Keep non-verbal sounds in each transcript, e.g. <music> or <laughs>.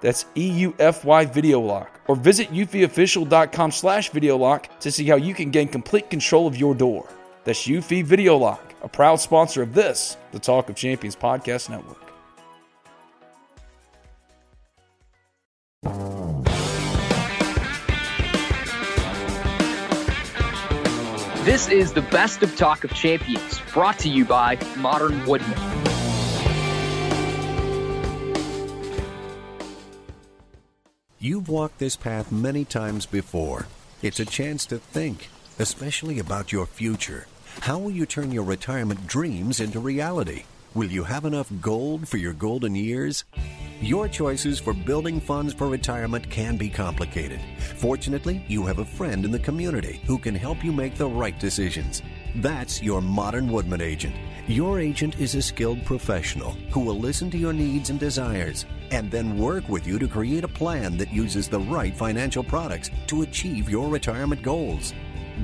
That's E-U-F-Y Video Lock. Or visit eufyofficial.com slash video lock to see how you can gain complete control of your door. That's Eufy Video Lock, a proud sponsor of this, the Talk of Champions Podcast Network. This is the best of Talk of Champions, brought to you by Modern Woodmen. You've walked this path many times before. It's a chance to think, especially about your future. How will you turn your retirement dreams into reality? Will you have enough gold for your golden years? Your choices for building funds for retirement can be complicated. Fortunately, you have a friend in the community who can help you make the right decisions. That's your Modern Woodmen agent. Your agent is a skilled professional who will listen to your needs and desires and then work with you to create a plan that uses the right financial products to achieve your retirement goals.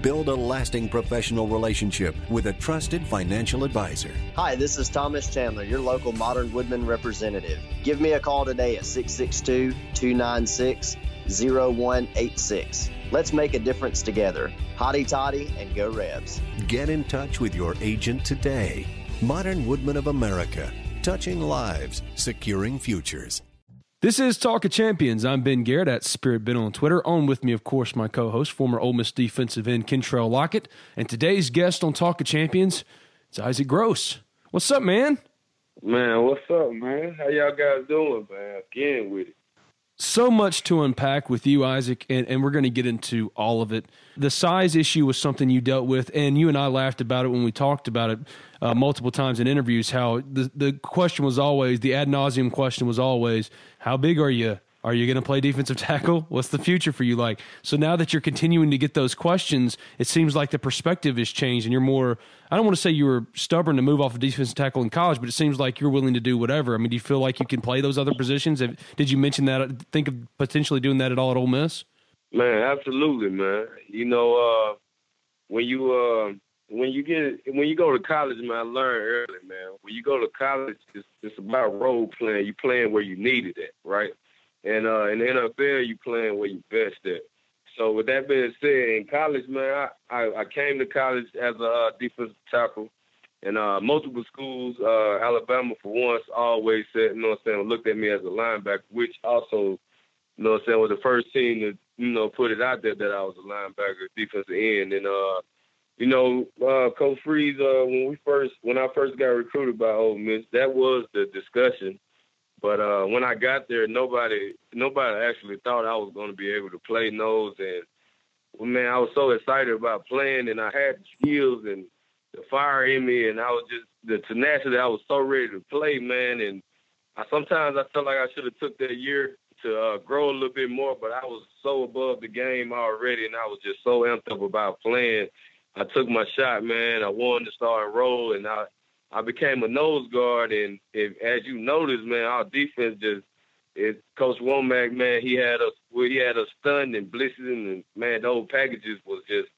Build a lasting professional relationship with a trusted financial advisor. Hi, this is Thomas Chandler, your local Modern Woodmen representative. Give me a call today at 662 296 0186. Let's make a difference together. Hotty toddy and go Rebs. Get in touch with your agent today. Modern Woodmen of America, touching lives, securing futures. This is Talk of Champions. I'm Ben Garrett at Spirit Ben on Twitter. On with me, of course, my co-host, former Ole Miss defensive end Kentrell Lockett, and today's guest on Talk of Champions, it's Issac Gross. What's up, man? Man, what's up, man? How y'all guys doing, man? Again with it. So much to unpack with you, Issac, and, and we're going to get into all of it. The size issue was something you dealt with, and you and I laughed about it when we talked about it uh, multiple times in interviews. How the the question was always the ad nauseum question was always, "How big are you? Are you going to play defensive tackle? What's the future for you like?" So now that you're continuing to get those questions, it seems like the perspective has changed, and you're more. I don't want to say you were stubborn to move off of defensive tackle in college, but it seems like you're willing to do whatever. I mean, do you feel like you can play those other positions? Did you mention that? Think of potentially doing that at all at Ole Miss? Man, absolutely, man. You know, uh, when you uh, when you get when you go to college, man, I learned early, man. When you go to college, it's, it's about role playing. You playing where you needed it, right? And uh, in the NFL, you playing where you best at. So with that being said, in college, man, I, I, I came to college as a uh, defensive tackle. And uh, multiple schools, uh, Alabama for once, always said, you know what I'm saying, looked at me as a linebacker, which also, you know what I'm saying, was the first team to, you know, put it out there that I was a linebacker, defensive end. And, uh, you know, uh, Coach Freeze, uh, when we first, when I first got recruited by Ole Miss, that was the discussion. But uh, when I got there, nobody, nobody actually thought I was going to be able to play nose. And well, man, I was so excited about playing, and I had the skills, and the fire in me, and I was just the tenacity. I was so ready to play, man. And I sometimes I felt like I should have took that year to uh, grow a little bit more, but I was so above the game already, and I was just so amped up about playing. I took my shot, man. I wanted to start and roll, and I I became a nose guard. And if, as you noticed, man, our defense just it, Coach Wommack, man, he had us well, he had us stunned and blitzing, and man, those packages was just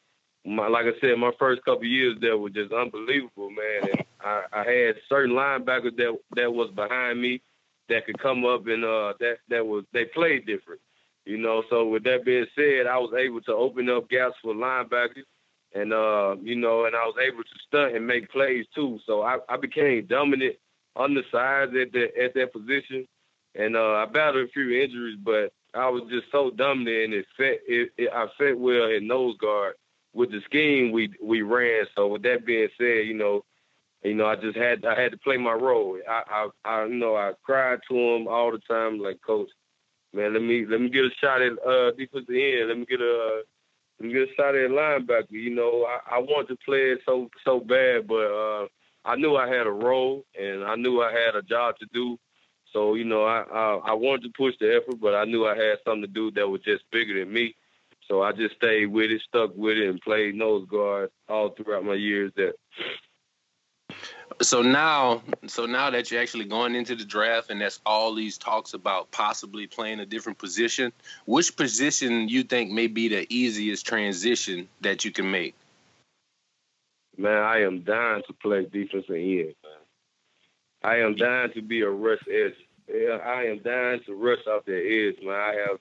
my, like I said, my first couple years there was just unbelievable, man. And I, I had certain linebackers that that was behind me that could come up and uh that that was they played different. You know, so with that being said, I was able to open up gaps for linebackers and uh, you know, and I was able to stunt and make plays too. So I, I became dominant undersized at that at that position. And uh, I battled a few injuries, but I was just so dominant and it fit it, it I fit well in nose guard with the scheme we we ran. So with that being said, you know, you know, I just had I had to play my role. I I, I you know I cried to him all the time, like Coach, man, let me let me get a shot at uh defensive end. Let me get a let me get a shot at linebacker. You know, I, I wanted to play it so so bad, but uh I knew I had a role and I knew I had a job to do. So you know, I, I I wanted to push the effort, but I knew I had something to do that was just bigger than me. So I just stayed with it, stuck with it, and played nose guard all throughout my years there. So now, so now that you're actually going into the draft, and that's all these talks about possibly playing a different position, which position you think may be the easiest transition that you can make? Man, I am dying to play defensive end. Man. I am dying to be a rush edge. I am dying to rush off the edge, man. I have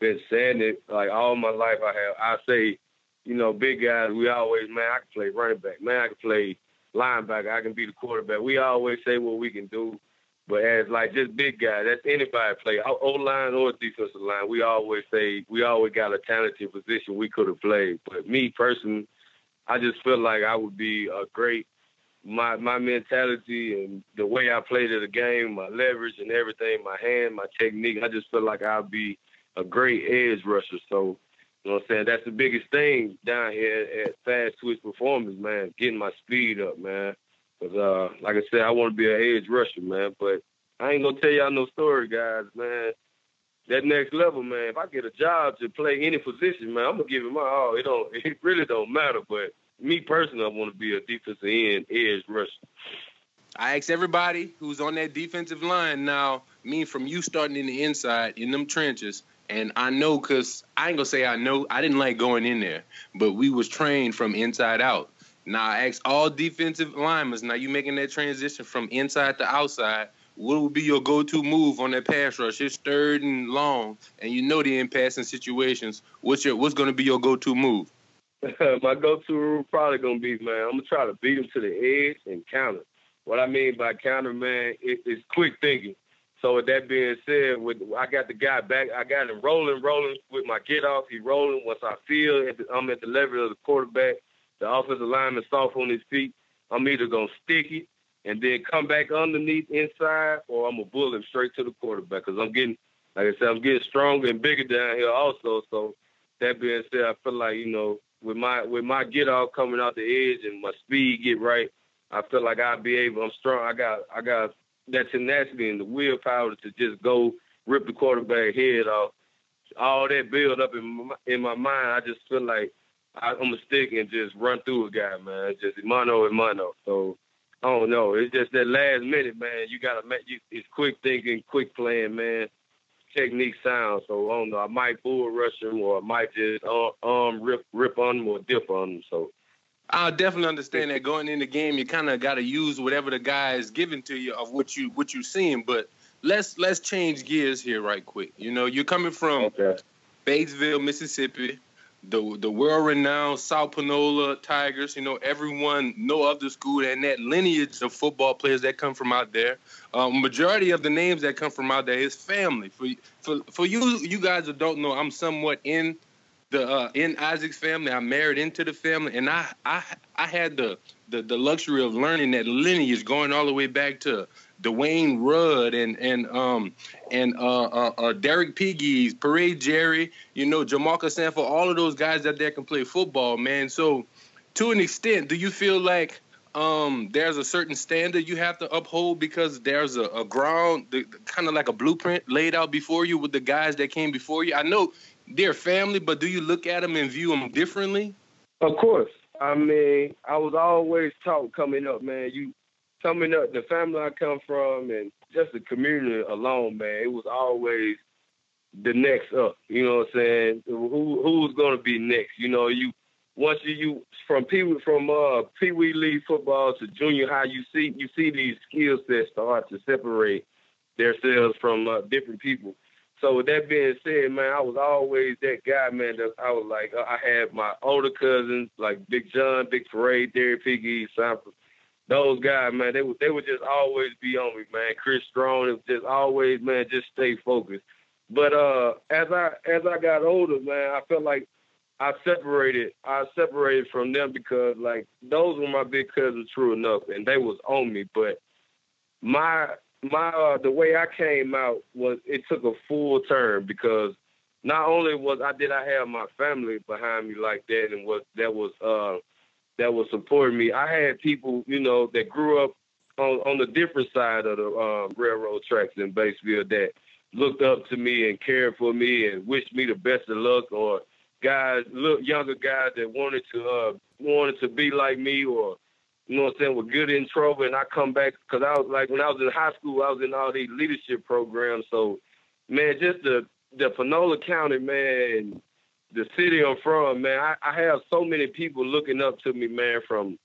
been saying it like all my life. I have. I say, you know, big guys. We always, man. I can play running back. Man, I can play linebacker. I can be the quarterback. We always say what we can do. But as like just big guys, that's anybody play O line or defensive line. We always say we always got a talented position we could have played. But me personally, I just feel like I would be a great my my mentality and the way I played the game, my leverage and everything, my hand, my technique. I just feel like I'd be a great edge rusher. So, you know what I'm saying? That's the biggest thing down here at Fast Twitch Performance, man. Getting my speed up, man. Cause uh, like I said, I want to be an edge rusher, man. But I ain't gonna tell y'all no story, guys, man. That next level, man. If I get a job to play any position, man, I'm gonna give it my all. It don't, <laughs> it really don't matter. But me personally, I want to be a defensive end edge rusher. I ask everybody who's on that defensive line now, me from you starting in the inside in them trenches, and I know because I ain't gonna say I know. I didn't like going in there, but we was trained from inside out. Now I ask all defensive linemen. Now you making that transition from inside to outside. What would be your go-to move on that pass rush? It's third and long, and you know the in passing situations. What's your What's gonna be your go-to move? <laughs> My go-to rule probably gonna be, man. I'm gonna try to beat him to the edge and counter. What I mean by counter, man, it, it's quick thinking. So with that being said, with I got the guy back, I got him rolling, rolling with my get off. He rolling. Once I feel I'm at the level of the quarterback, the offensive lineman soft on his feet. I'm either gonna stick it and then come back underneath inside, or I'm gonna bull him straight to the quarterback. Cause I'm getting, like I said, I'm getting stronger and bigger down here also. So that being said, I feel like you know with my with my get off coming out the edge and my speed get right, I feel like I'll be able. I'm strong. I got I got that tenacity and the willpower to just go rip the quarterback head off. All that build up in my, in my mind, I just feel like I, I'm a stick and just run through a guy, man. It's just mano and mano. So I don't know. It's just that last minute, man. You gotta make you. It's quick thinking, quick playing, man. Technique sound. So I don't know. I might bull rush him, or I might just um, um rip rip on him or dip on him. So I definitely understand that going in the game, you kind of got to use whatever the guy is giving to you of what you what you're seeing. But let's let's change gears here right quick. You know, you're coming from okay. Batesville, Mississippi, the the world renowned South Panola Tigers. You know, everyone know of the school and that lineage of football players that come from out there. Um, majority of the names that come from out there is family. For for for you you guys that don't know, I'm somewhat in the uh, in Issac's family. I married into the family, and I I I had the the, the luxury of learning that lineage going all the way back to Dwayne Rudd and and um and uh, uh, uh Derek Pegues, Parade Jerry, you know Jamarca Sanford, all of those guys that there can play football, man. So to an extent, do you feel like um, there's a certain standard you have to uphold because there's a, a ground, kind of like a blueprint laid out before you with the guys that came before you? I know they're family, but do you look at them and view them differently? Of course. I mean, I was always taught coming up, man. You coming up, the family I come from, and just the community alone, man. It was always the next up. You know what I'm saying? Who who's gonna be next? You know, you once you, you from pee Wee from uh pee wee league football to junior high, you see you see these skill sets start to separate themselves from uh, different people. So with that being said, man, I was always that guy, man. That I was like, I had my older cousins like Big John, Big Parade, Derry Piggy, Sanford. Those guys, man, they would they would just always be on me, man. Chris Strong, it was just always, man, just stay focused. But uh, as I as I got older, man, I felt like I separated. I separated from them because like those were my big cousins, true enough, and they was on me. But my my uh, the way I came out was it took a full turn because not only was I did I have my family behind me like that and was that was uh that was supporting me. I had people, you know, that grew up on on the different side of the uh, railroad tracks in Batesville that looked up to me and cared for me and wished me the best of luck or guys, little younger guys that wanted to uh wanted to be like me or you know what I'm saying, were good in trouble and I come back because I was like when I was in high school I was in all these leadership programs. So man, just the the Panola County, man, the city I'm from, man, I, I have so many people looking up to me, man, from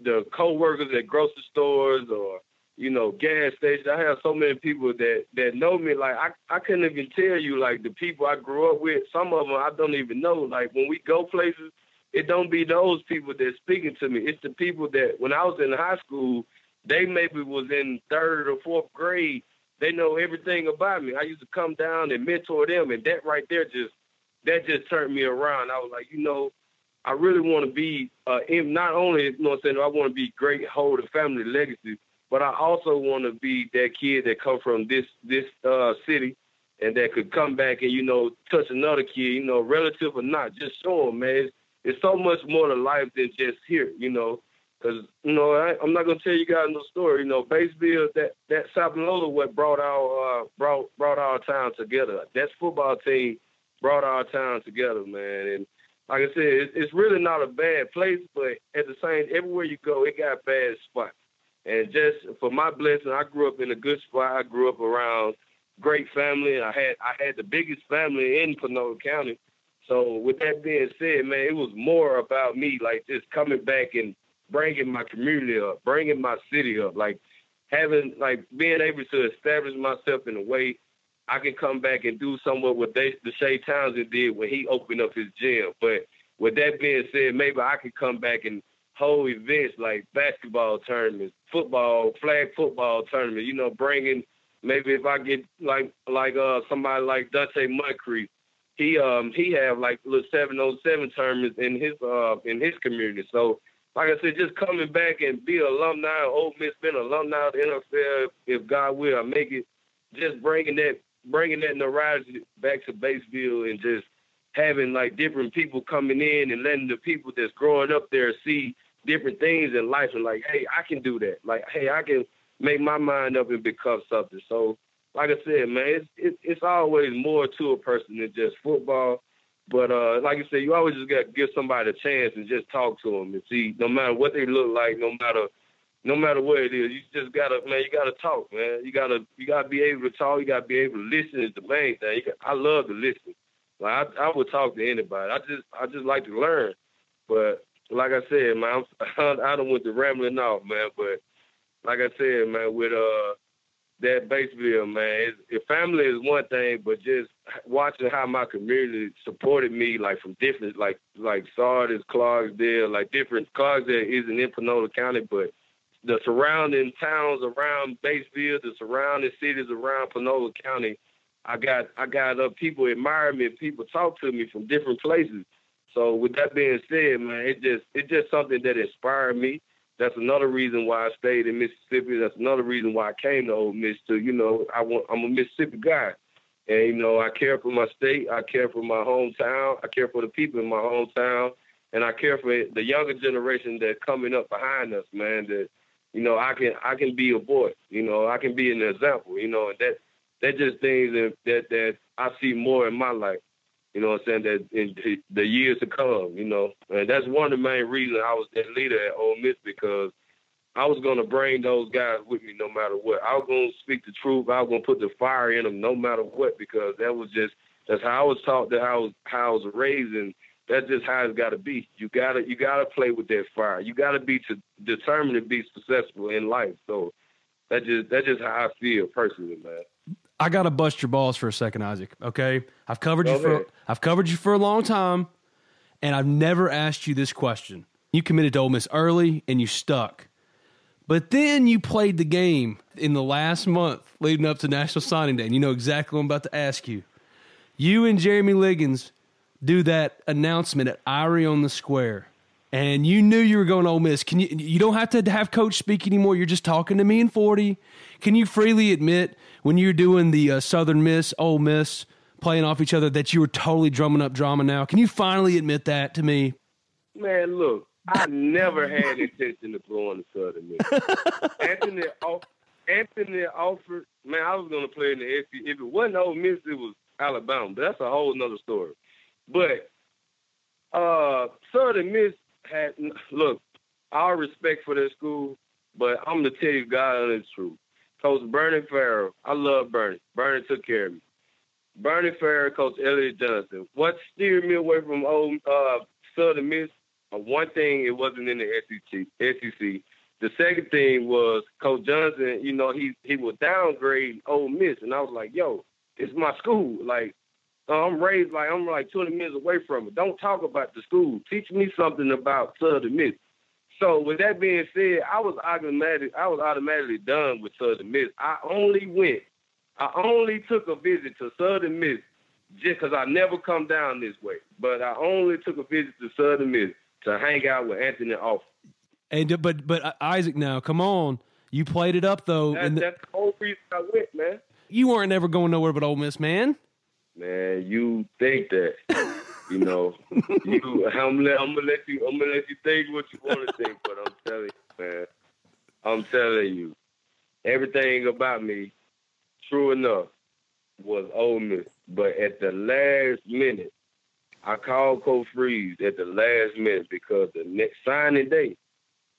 the co-workers at grocery stores or you know, gas stations. I have so many people that that know me. Like I, I couldn't even tell you like the people I grew up with. Some of them I don't even know. Like when we go places, it don't be those people that's speaking to me. It's the people that when I was in high school, they maybe was in third or fourth grade. They know everything about me. I used to come down and mentor them, and that right there just that just turned me around. I was like, you know, I really want to be uh, not only you know what I'm saying, I want to be great, hold a family legacy, but I also want to be that kid that come from this this uh, city and that could come back and you know touch another kid, you know, relative or not, just show them, man. It's, it's so much more to life than just here, you know. Cause you know I, am not gonna tell you guys no story. You know, Batesville, that that South Panola, what brought our uh, brought brought our town together. That football team brought our town together, man. And like I said, it, it's really not a bad place, but at the same, everywhere you go, it got bad spots. And just for my blessing, I grew up in a good spot. I grew up around great family. I had I had the biggest family in Panola County. So with that being said, man, it was more about me, like just coming back and bringing my community up, bringing my city up, like having like being able to establish myself in a way I can come back and do somewhat what they, the Shay Townsend did when he opened up his gym. But with that being said, maybe I could come back and hold events like basketball tournaments, football, flag football tournament. You know, bringing maybe if I get like like uh somebody like Donte Moncrief, he um he have like little seven oh seven tournaments in his uh in his community. So like I said, just coming back and be an alumni Ole Miss, been an alumni of the NFL, if God will, I make it. Just bringing that bringing that notoriety back to Batesville and just having like different people coming in and letting the people that's growing up there see different things in life and like, hey, I can do that. Like, hey, I can make my mind up and become something. So, like I said, man, it's it, it's always more to a person than just football. But uh, like I said, you always just got to give somebody a chance and just talk to them and see, no matter what they look like, no matter no matter what it is, you just gotta man, you gotta talk, man. You gotta you gotta be able to talk. You gotta be able to listen. Is the main thing. Got, I love to listen. Like I, I would talk to anybody. I just I just like to learn. But like I said, man, I'm, <laughs> I don't want to rambling off, man. But like I said, man, with uh that Batesville, man, if family is one thing, but just watching how my community supported me, like from different, like like Sardis, Clarksdale, like different Clarksdale isn't in Panola County, but the surrounding towns around Batesville, the surrounding cities around Panola County, I got I got uh, people admire me, people talk to me from different places. So with that being said, man, it just it's just something that inspired me. That's another reason why I stayed in Mississippi. That's another reason why I came to Ole Miss. To you know, I want I'm a Mississippi guy, and you know I care for my state. I care for my hometown. I care for the people in my hometown, and I care for the younger generation that's coming up behind us, man. That you know, I can I can be a boy. You know, I can be an example. You know, and that that just things that that that I see more in my life. You know what I'm saying? That in the years to come, you know, and that's one of the main reasons I was that leader at Ole Miss because I was gonna bring those guys with me no matter what. I was gonna speak the truth. I was gonna put the fire in them no matter what because that was just that's how I was taught. That I was how I was raised, and that's just how it's got to be. You gotta you gotta play with that fire. You gotta be to, determined to be successful in life. So that just that's just how I feel personally, man. I gotta bust your balls for a second, Issac. Okay, I've covered you for I've covered you for a long time, and I've never asked you this question. You committed to Ole Miss early, and you stuck. But then you played the game in the last month leading up to National Signing Day, and you know exactly what I'm about to ask you. You and Jeremy Liggins do that announcement at Irie on the Square, and you knew you were going to Ole Miss. Can you? You don't have to have coach speak anymore. You're just talking to me and forty. Can you freely admit when you're doing the uh, Southern Miss, Ole Miss, playing off each other, that you were totally drumming up drama now? Can you finally admit that to me? Man, look, I never had intention of going to Southern Miss. <laughs> Anthony, Anthony Alford, man, I was going to play in the SEC. If it wasn't Ole Miss, it was Alabama. But that's a whole nother story. But uh, Southern Miss had, look, all respect for that school, but I'm to tell you God honest truth. Coach Bernie Farrell. I love Bernie. Bernie took care of me. Bernie Farrell, Coach Elliot Johnson. What steered me away from old uh, Southern Miss? Uh, one thing, it wasn't in the SEC. SEC. The second thing was Coach Johnson. You know, he he would downgrade Ole Miss, and I was like, "Yo, it's my school. Like, uh, I'm raised like I'm like 20 minutes away from it. Don't talk about the school. Teach me something about Southern Miss." So with that being said, I was automatic. I was automatically done with Southern Miss. I only went. I only took a visit to Southern Miss just because I never come down this way. But I only took a visit to Southern Miss to hang out with Anthony Alford. And but but uh, Issac, now come on, you played it up though. That, the, that's the whole reason I went, man. You weren't ever going nowhere but Ole Miss, man. Man, you think that. You know, <laughs> you, I'm, let, I'm gonna let you. I'm gonna let you think what you want to think, but I'm telling you, man. I'm telling you, everything about me, true enough, was Ole Miss. But at the last minute, I called Coach Freeze at the last minute because the next signing day,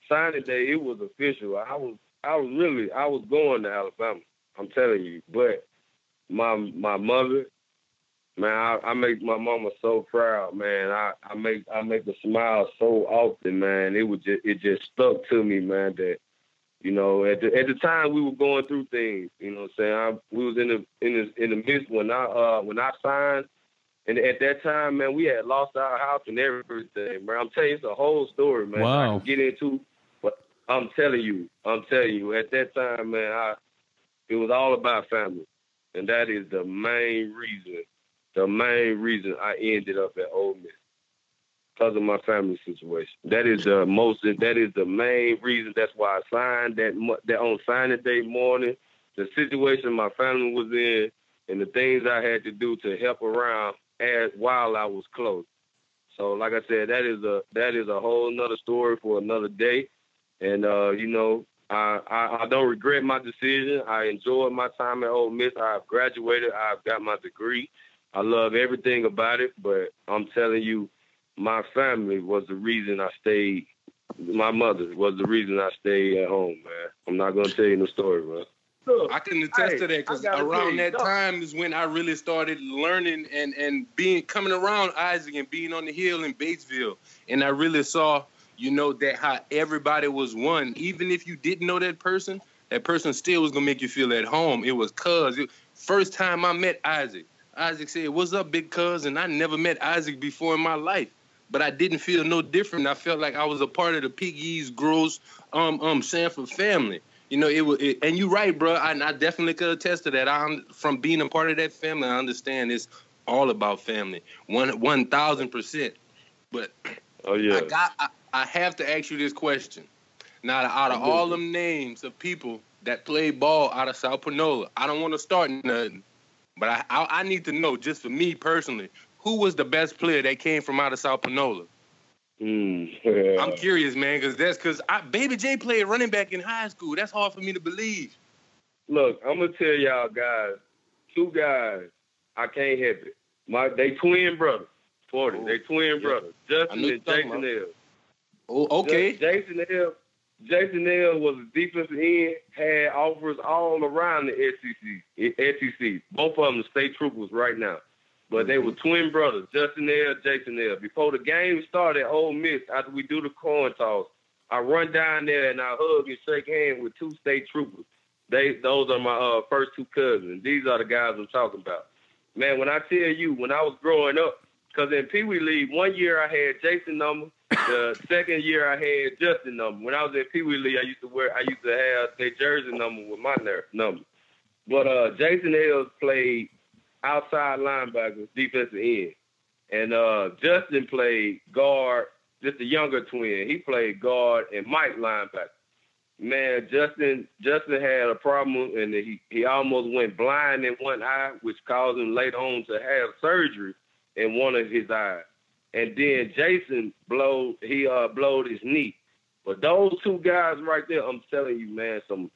signing day, it was official. I was, I was really, I was going to Alabama. I'm telling you, but my my mother Man, I, I make my mama so proud, man. I, I make I make her smile so often, man. It was just it just stuck to me, man. That you know, at the at the time we were going through things. You know, what I'm saying I, we was in the in the in the midst when I uh when I signed, and at that time, man, we had lost our house and everything, man. I'm telling you, it's a whole story, man. Wow. I can get into, but I'm telling you, I'm telling you, at that time, man, I it was all about family, and that is the main reason the main reason I ended up at Ole Miss because of my family situation. That is the most. That is the main reason. That's why I signed that. That on signing day morning, the situation my family was in, and the things I had to do to help around as while I was close. So, like I said, that is a that is a whole nother story for another day. And uh, you know, I, I, I don't regret my decision. I enjoyed my time at Ole Miss. I've graduated. I've got my degree. I love everything about it, but I'm telling you, my family was the reason I stayed. My mother was the reason I stayed at home, man. I'm not gonna tell you the story, bro. I can attest hey, to that because around that time is when I really started learning and and being coming around Issac and being on the hill in Batesville, and I really saw, you know, that how everybody was one. Even if you didn't know that person, that person still was gonna make you feel at home. It was cuz first time I met Issac. Issac said, What's up, big cousin? I never met Issac before in my life, but I didn't feel no different. I felt like I was a part of the Pegues, Gross, um, um, Sanford family. You know, it was, it, and you're right, bro. I, I, definitely could attest to that. I'm from being a part of that family. I understand it's all about family, one one thousand percent. But oh yeah, I got. I, I have to ask you this question. Now, out of all them names of people that play ball out of South Panola, I don't want to start nothing. But I, I, I need to know, just for me personally, who was the best player that came from out of South Panola? Mm. <laughs> I'm curious, man, because that's because Baby J played running back in high school. That's hard for me to believe. Look, I'm gonna tell y'all guys, two guys, I can't help it. My they twin brothers, forty. Oh, they twin yeah. brothers, Justin and Jason L. Oh, okay. Jason L. Jason L. was a defensive end, had offers all around the SEC. SEC. Both of them state troopers right now. But they were twin brothers, Justin L. Jason L. Before the game started at Ole Miss, after we do the coin toss, I run down there and I hug and shake hands with two state troopers. They those are my uh, first two cousins. These are the guys I'm talking about. Man, when I tell you, when I was growing up, because in Pee Wee League, one year I had Jason number, the <coughs> second year I had Justin number. When I was in Pee Wee League, I used to wear, I used to have their jersey number with my number. But uh, Jason Hills played outside linebacker, defensive end, and uh, Justin played guard. Just a younger twin. He played guard and Mike linebacker man, Justin Justin had a problem and he he almost went blind in one eye, which caused him later on to have surgery in one of his eyes. And then Jason blowed he uh blowed his knee. But those two guys right there, I'm telling you, man, some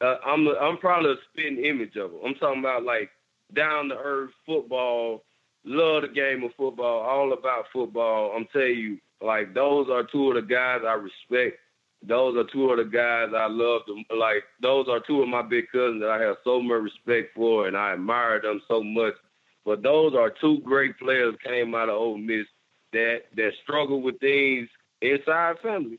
uh, I'm I'm probably a spitting image of them. I'm talking about like down to earth football, love the game of football, all about football. I'm telling you, like those are two of the guys I respect those are two of the guys I love. To, like those are two of my big cousins that I have so much respect for, and I admire them so much. But those are two great players came out of Ole Miss that that struggle with things inside family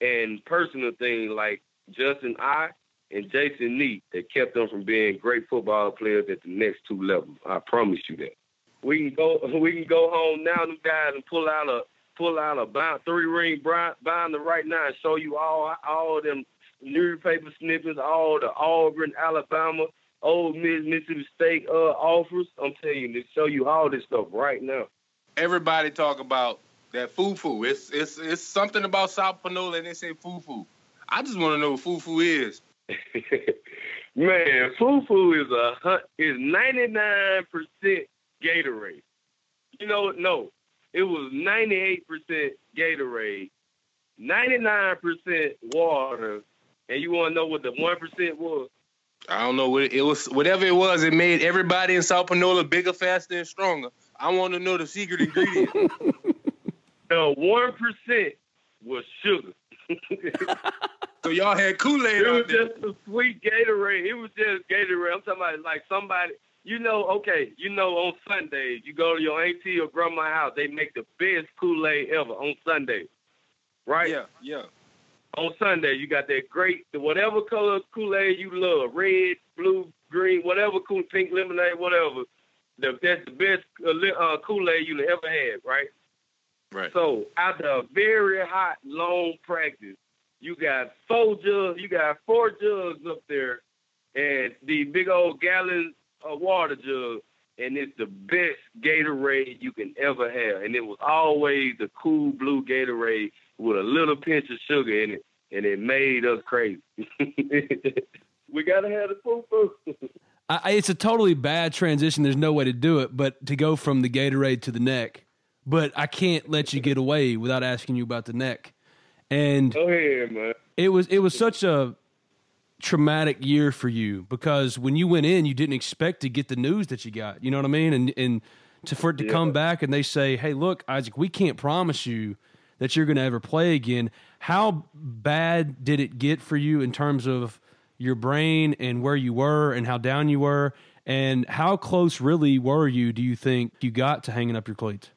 and personal things like Justin I and Jason Neat that kept them from being great football players at the next two levels. I promise you that. We can go <laughs> we can go home now, them guys, and pull out a pull out a bind, three ring binder right now and show you all all them newspaper snippets, all the Auburn, Alabama, Ole Miss, Mississippi State uh, offers. I'm telling you, to show you all this stuff right now. Everybody talk about that foo-foo. It's it's it's something about South Panola and they say foo-foo. I just want to know what foo-foo is. <laughs> Man, foo-foo is a is 99% Gatorade. You know, no, it was 98% Gatorade, 99% water, and you want to know what the 1% was? I don't know what it was. Whatever it was, it made everybody in South Panola bigger, faster, and stronger. I want to know the secret ingredient. <laughs> the one percent was sugar. <laughs> so y'all had Kool Aid. It was just a sweet Gatorade. It was just Gatorade. I'm talking about like somebody you know, okay, you know, on Sundays, you go to your auntie or grandma's house, they make the best Kool-Aid ever on Sunday, right? Yeah, yeah. On Sunday, you got that great, whatever color Kool-Aid you love, red, blue, green, whatever, cool, pink lemonade, whatever. The, that's the best uh, uh, Kool-Aid you ever had, right? Right. So after a very hot, long practice, you got four jugs, you got four jugs up there, and the big old gallon a water jug, and it's the best Gatorade you can ever have. And it was always the cool blue Gatorade with a little pinch of sugar in it, and it made us crazy. <laughs> we gotta have the foo foo. it's a totally bad transition. There's no way to do it, but to go from the Gatorade to the neck. But I can't let you get away without asking you about the neck. And go ahead, man. It was it was such a traumatic year for you because when you went in, you didn't expect to get the news that you got. You know what I mean? And and to for it to yeah. come back and they say, "Hey, look, Issac, we can't promise you that you're going to ever play again." How bad did it get for you in terms of your brain and where you were and how down you were? And how close really were you, do you think, you got to hanging up your cleats?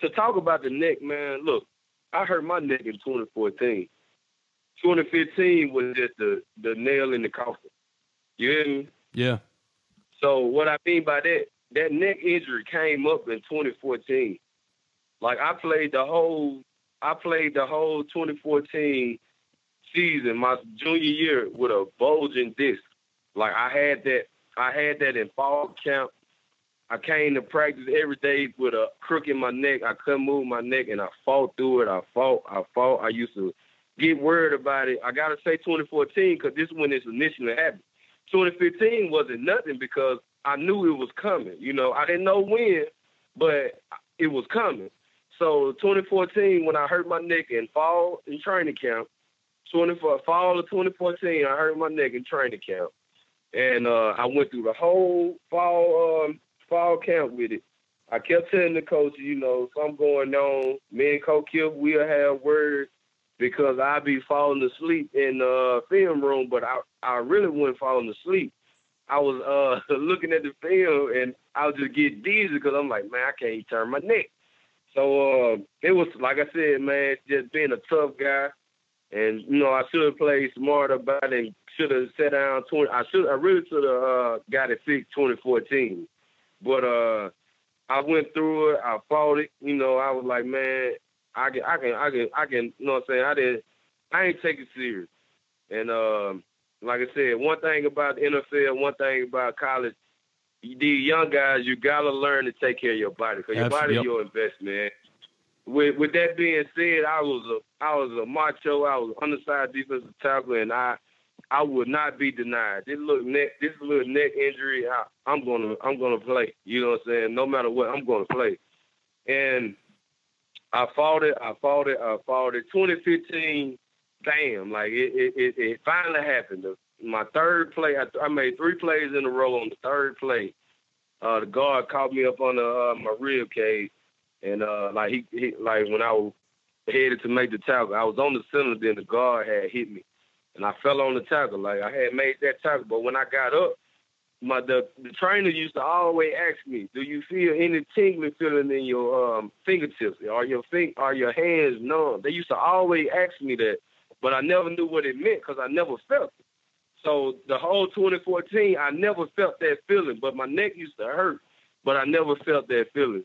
To talk about the neck, man, look, I hurt my neck in 2014. 2015 was just the the nail in the coffin. You hear me? Yeah. So what I mean by that, that neck injury came up in 2014. Like I played the whole, I played the whole 2014 season, my junior year, with a bulging disc. Like I had that, I had that in fall camp. I came to practice every day with a crook in my neck. I couldn't move my neck, and I fought through it. I fought, I fought. I used to get worried about it. I gotta say 2014 because this is initially happened. 2015 wasn't nothing because I knew it was coming. You know, I didn't know when, but it was coming. So 2014, when I hurt my neck in fall in training camp, 24 fall of 2014, I hurt my neck in training camp, and uh, I went through the whole fall um, fall camp with it. I kept telling the coach, you know, something going on. Me and Coach Kiff, we'll have words because I be falling asleep in the uh, film room, but I I really wasn't falling asleep. I was uh <laughs> looking at the film and I was just get dizzy because I'm like, man, I can't turn my neck. So uh, it was like I said, man, just being a tough guy, and you know I should have played smarter about it. Should have sat down. Twenty. I should. I really should have uh, got it fixed 2014. But uh, I went through it. I fought it. You know, I was like, man, I can, I can, I can, I can. You know what I'm saying? I didn't. I ain't take it serious. And um, like I said, one thing about the NFL, one thing about college, these young guys, you gotta learn to take care of your body because your body is your investment. With with that being said, I was a I was a macho. I was undersized defensive tackle, and I I would not be denied. This little neck this little neck injury, I, I'm gonna I'm gonna play. You know what I'm saying? No matter what, I'm gonna play. And I fought it. I fought it. I fought it. 2015 bam, like it, it, it, it finally happened. The, my third play, I, I, made three plays in a row on the third play. Uh, the guard caught me up on the, uh, my rib cage, and uh, like he, he, like when I was headed to make the tackle, I was on the center. Then the guard had hit me, and I fell on the tackle. Like I had made that tackle, but when I got up, my the, the trainer used to always ask me, "Do you feel any tingling feeling in your um, fingertips? Are your fing- are your hands numb?" They used to always ask me that but I never knew what it meant because I never felt it. So the whole 2014, I never felt that feeling, but my neck used to hurt, but I never felt that feeling.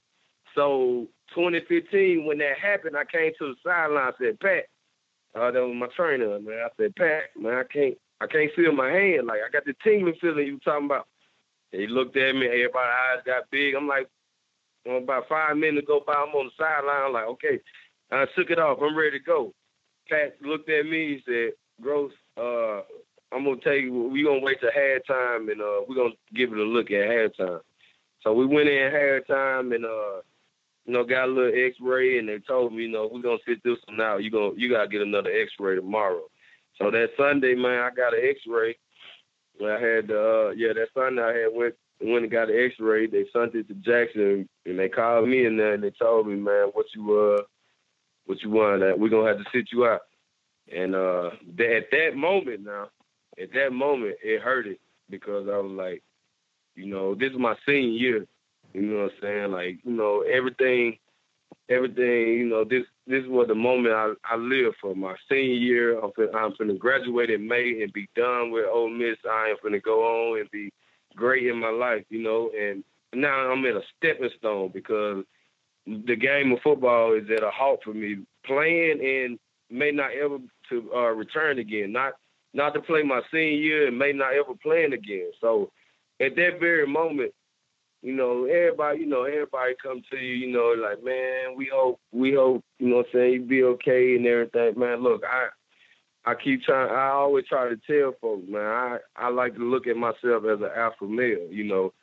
So 2015, when that happened, I came to the sideline. I said, Pat, uh, that was my trainer, man. I said, Pat, man, I can't, I can't feel my hand. Like I got the tingling feeling you talking about. And he looked at me. Everybody's eyes got big. I'm like, well, about five minutes go by, I'm on the sideline. I'm like, okay. I took it off. I'm ready to go. Pat looked at me. He said, "Gross, uh, I'm gonna tell you, we gonna wait till halftime, and uh, we're gonna give it a look at halftime." So we went in halftime, and uh, you know, got a little X-ray, and they told me, you know, we're gonna sit this one out. You gonna, you gotta get another X-ray tomorrow. So that Sunday, man, I got an X-ray. I had, uh, yeah, that Sunday I had went went and got an X-ray. They sent it to Jackson, and they called me in there, and they told me, man, what you uh what you want that we're gonna have to sit you out. And uh at that moment now, at that moment it hurted because I was like, you know, this is my senior year. You know what I'm saying? Like, you know, everything everything, you know, this this was the moment I, I lived for. My senior year, I'm finna, I'm finna graduate in May and be done with Ole Miss. I am finna go on and be great in my life, you know. And now I'm at a stepping stone because the game of football is at a halt for me. Playing and may not ever to uh, return again. Not not to play my senior year and may not ever playing again. So at that very moment, you know, everybody, you know, everybody come to you, you know, like, man, we hope, we hope, you know, what I'm saying you be okay and everything, man. Look, I, I keep trying. I always try to tell folks, man. I I like to look at myself as an alpha male. You know,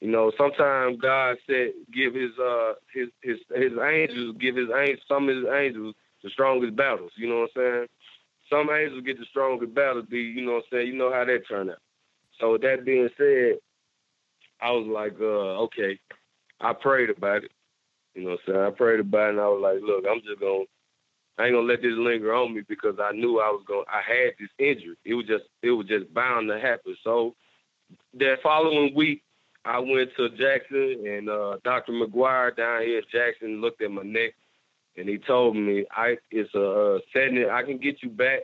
you know, sometimes God said give his uh his his his angels give his angels some of his angels the strongest battles. You know what I'm saying? Some angels get the stronger battle Be you know what I'm saying? You know how that turned out. So with that being said, I was like, uh, okay. I prayed about it. You know what I'm saying? I prayed about it and I was like, look, I'm just gonna I ain't gonna let this linger on me because I knew I was gonna I had this injury. It was just it was just bound to happen. So that following week I went to Jackson and uh, Dr. McGuire down here at Jackson looked at my neck and he told me I it's a seventy I can get you back.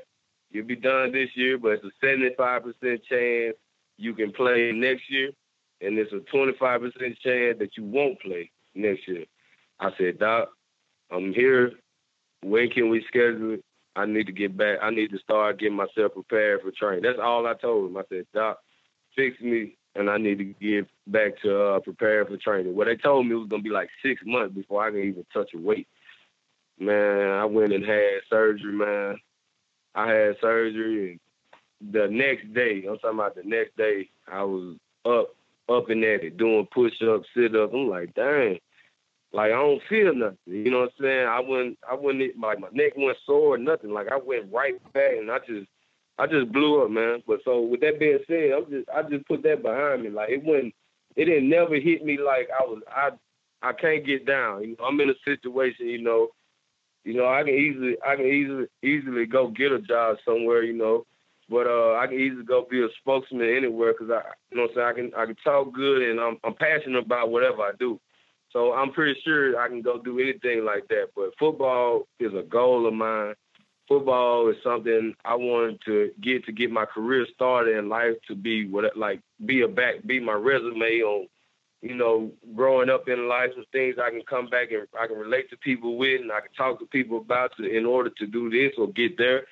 You'll be done this year, but it's a seventy five percent chance you can play next year, and it's a twenty five percent chance that you won't play next year. I said, Doc, I'm here. When can we schedule it? I need to get back. I need to start getting myself prepared for training. That's all I told him. I said, Doc, fix me and I need to get back to uh, prepare for training. What they told me was gonna be like six months before I can even touch a weight. Man, I went and had surgery, man. I had surgery, and the next day, I'm talking about the next day, I was up, up and at it, doing push ups, sit ups. I'm like, dang, like I don't feel nothing. You know what I'm saying? I wouldn't I wouldn't like my neck went sore or nothing. Like I went right back and I just I just blew up, man. But so with that being said, I'm just I just put that behind me. Like it wouldn't it didn't never hit me like I was I I can't get down. You know, I'm in a situation, you know, you know, I can easily I can easily easily go get a job somewhere, you know. But uh, I can easily go be a spokesman anywhere because I, you know, what I'm saying I can I can talk good and I'm I'm passionate about whatever I do. So I'm pretty sure I can go do anything like that. But football is a goal of mine. Football is something I wanted to get to get my career started in life to be what like be a back be my resume on you know, growing up in life, some things I can come back and I can relate to people with, and I can talk to people about to, in order to do this or get there.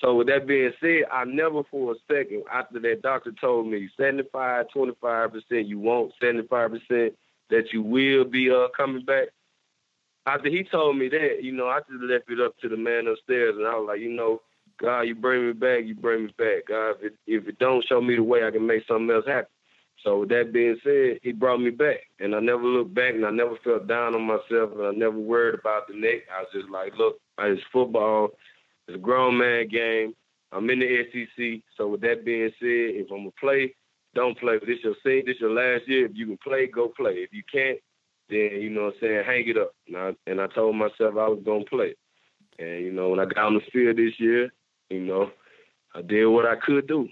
So with that being said, I never for a second after that doctor told me 75, 25 percent you won't, 75 percent that you will be uh coming back. After he told me that, you know, I just left it up to the man upstairs, and I was like, you know, God, you bring me back, you bring me back. God, if it, if it don't show me the way, I can make something else happen. So with that being said, he brought me back, and I never looked back, and I never felt down on myself, and I never worried about the neck. I was just like, look, it's football, it's a grown man game. I'm in the SEC. So with that being said, if I'm gonna play, don't play. But this your thing, this your last year. If you can play, go play. If you can't, then you know what I'm saying, hang it up. And I, and I told myself I was gonna play. And you know, when I got on the field this year, you know, I did what I could do.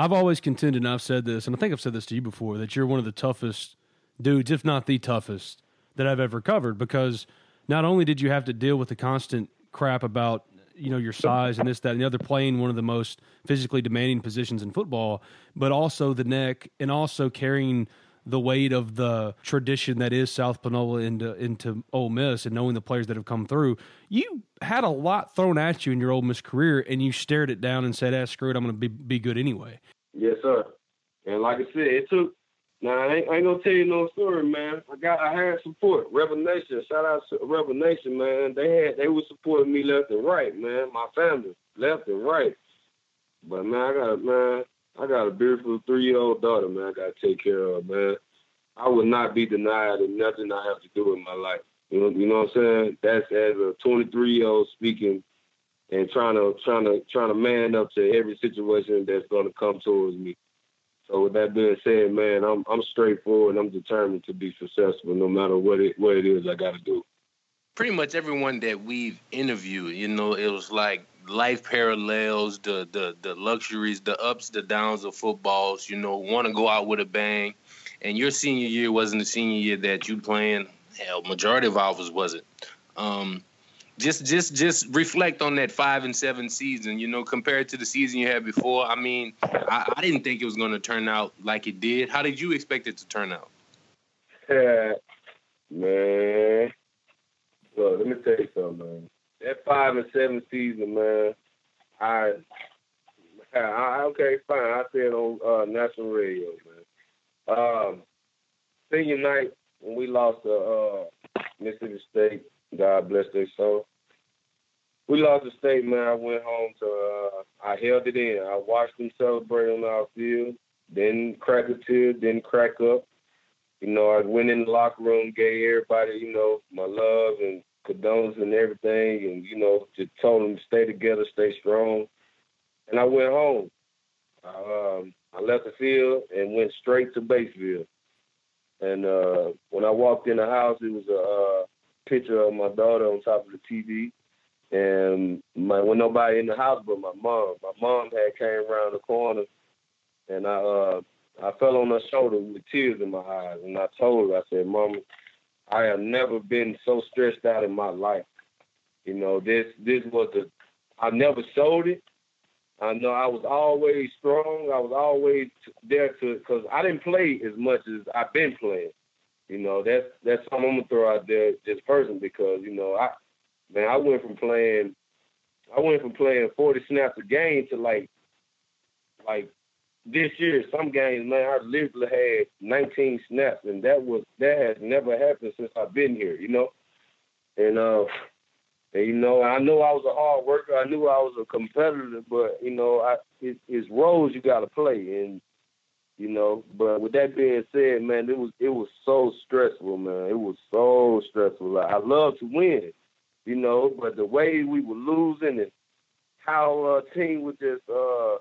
I've always contended, and I've said this, and I think I've said this to you before, that you're one of the toughest dudes, if not the toughest, that I've ever covered. Because not only did you have to deal with the constant crap about you know your size and this that and the other playing one of the most physically demanding positions in football but also the neck and also carrying the weight of the tradition that is South Panola into into Ole Miss and knowing the players that have come through, you had a lot thrown at you in your Ole Miss career, and you stared it down and said, "Ah, screw it, I'm going to be be good anyway." Yes, sir. And like I said, it took. Now I ain't, ain't gonna tell you no story, man. I got I had support. Rebel Nation, shout out to Rebel Nation, man. They had they were supporting me left and right, man. My family left and right. But man, I got man, I got a beautiful three year old daughter, man. I gotta take care of, man. I would not be denied of nothing I have to do in my life. You know, you know what I'm saying? That's as a 23 year old speaking and trying to trying to trying to man up to every situation that's going to come towards me. So with that being said, man, I'm I'm straightforward. And I'm determined to be successful, no matter what it what it is I got to do. Pretty much everyone that we've interviewed, you know, it was like life parallels, the the the luxuries, the ups, the downs of footballs. You know, want to go out with a bang, and your senior year wasn't the senior year that you playing. Hell, majority of ours wasn't. Um, just just just reflect on that five and seven season. You know, compared to the season you had before. I mean, I, I didn't think it was going to turn out like it did. How did you expect it to turn out? Yeah, <laughs> man. Look, let me tell you something, man. That five and seven season, man. I, I okay, fine. I said on uh, national radio, man. Um, senior night when we lost to uh, Mississippi State, God bless their soul. We lost the state, man. I went home to. Uh, I held it in. I watched them celebrate on our field. Didn't crack a tear. Didn't crack up. You know, I went in the locker room, gave everybody, you know, my love and condolences and everything, and you know, just told them to stay together, stay strong. And I went home. I, um, I left the field and went straight to Batesville. And uh, when I walked in the house, it was a picture of my daughter on top of the TV, and my when nobody in the house but my mom. My mom had came around the corner, and I uh, I fell on her shoulder with tears in my eyes, and I told her, I said, "Mama, I have never been so stressed out in my life. You know, this this was the I never showed it. I know I was always strong. I was always there to because I didn't play as much as I've been playing. You know, that's that's something I'm gonna throw out there this person because you know I man I went from playing I went from playing 40 snaps a game to like like this year some games man I literally had 19 snaps and that was that has never happened since I've been here. You know, and uh and you know, I knew I was a hard worker. I knew I was a competitor, but you know, I it, it's roles you got to play, and you know. But with that being said, man, it was it was so stressful, man. It was so stressful. Like, I love to win, you know, but the way we were losing and how uh, team would just uh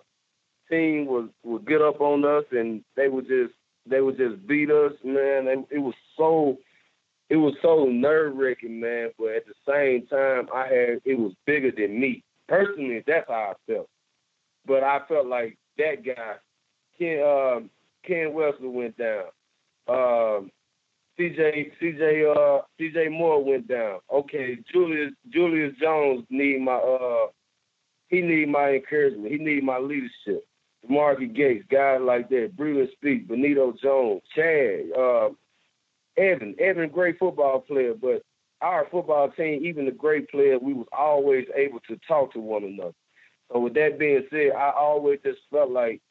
team was would get up on us and they would just they would just beat us, man. And it was so it was so nerve wracking, man. But at the same time, I had it was bigger than me personally. That's how I felt. But I felt like that guy, Ken um, Ken Wesley went down. Um, CJ CJ uh, CJ Moore went down. Okay, Julius Julius Jones need my uh he need my encouragement. He need my leadership. Marky Gates, guys like that, Breeland Speak, Benito Jones, Chad, uh, Evan. Evan, great football player, but our football team, even the great players, we was always able to talk to one another. So with that being said, I always just felt like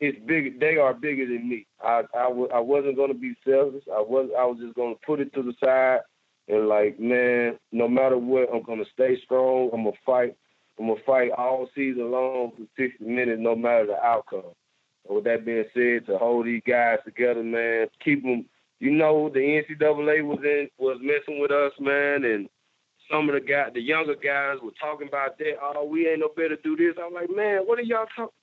it's big. They are bigger than me. I I, w- I wasn't gonna be selfish. I was I was just gonna put it to the side and like, man, no matter what, I'm gonna stay strong. I'm gonna fight. I'm gonna fight all season long for 60 minutes, no matter the outcome. And with that being said, to hold these guys together, man, keep them. You know, the NCAA was in was messing with us, man, and some of the guys, the younger guys, were talking about that. Oh, we ain't no better do this. I'm like, man, what are y'all talking?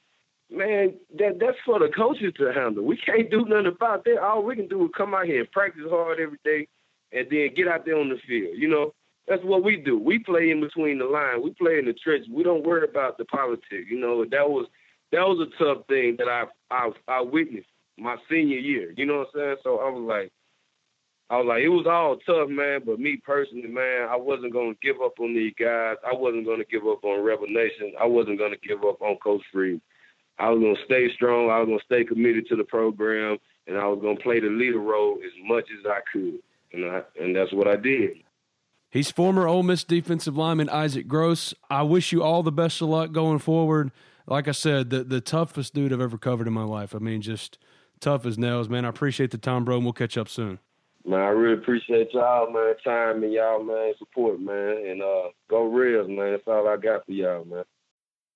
Man, that that's for the coaches to handle. We can't do nothing about that. All we can do is come out here and practice hard every day, and then get out there on the field. You know, that's what we do. We play in between the lines. We play in the trenches. We don't worry about the politics. You know, that was that was a tough thing that I I I witnessed my senior year. You know what I'm saying? So I was like, I was like, it was all tough, man. But me personally, man, I wasn't gonna give up on these guys. I wasn't gonna give up on Rebel Nation. I wasn't gonna give up on Coach Freeze. I was gonna stay strong. I was gonna stay committed to the program, and I was gonna play the leader role as much as I could, and I, and that's what I did. He's former Ole Miss defensive lineman Issac Gross. I wish you all the best of luck going forward. Like I said, the the toughest dude I've ever covered in my life. I mean, just tough as nails, man. I appreciate the time, bro, and we'll catch up soon. Man, I really appreciate y'all, man, time and y'all, man, support, man, and uh, go Rebs, man. That's all I got for y'all, man.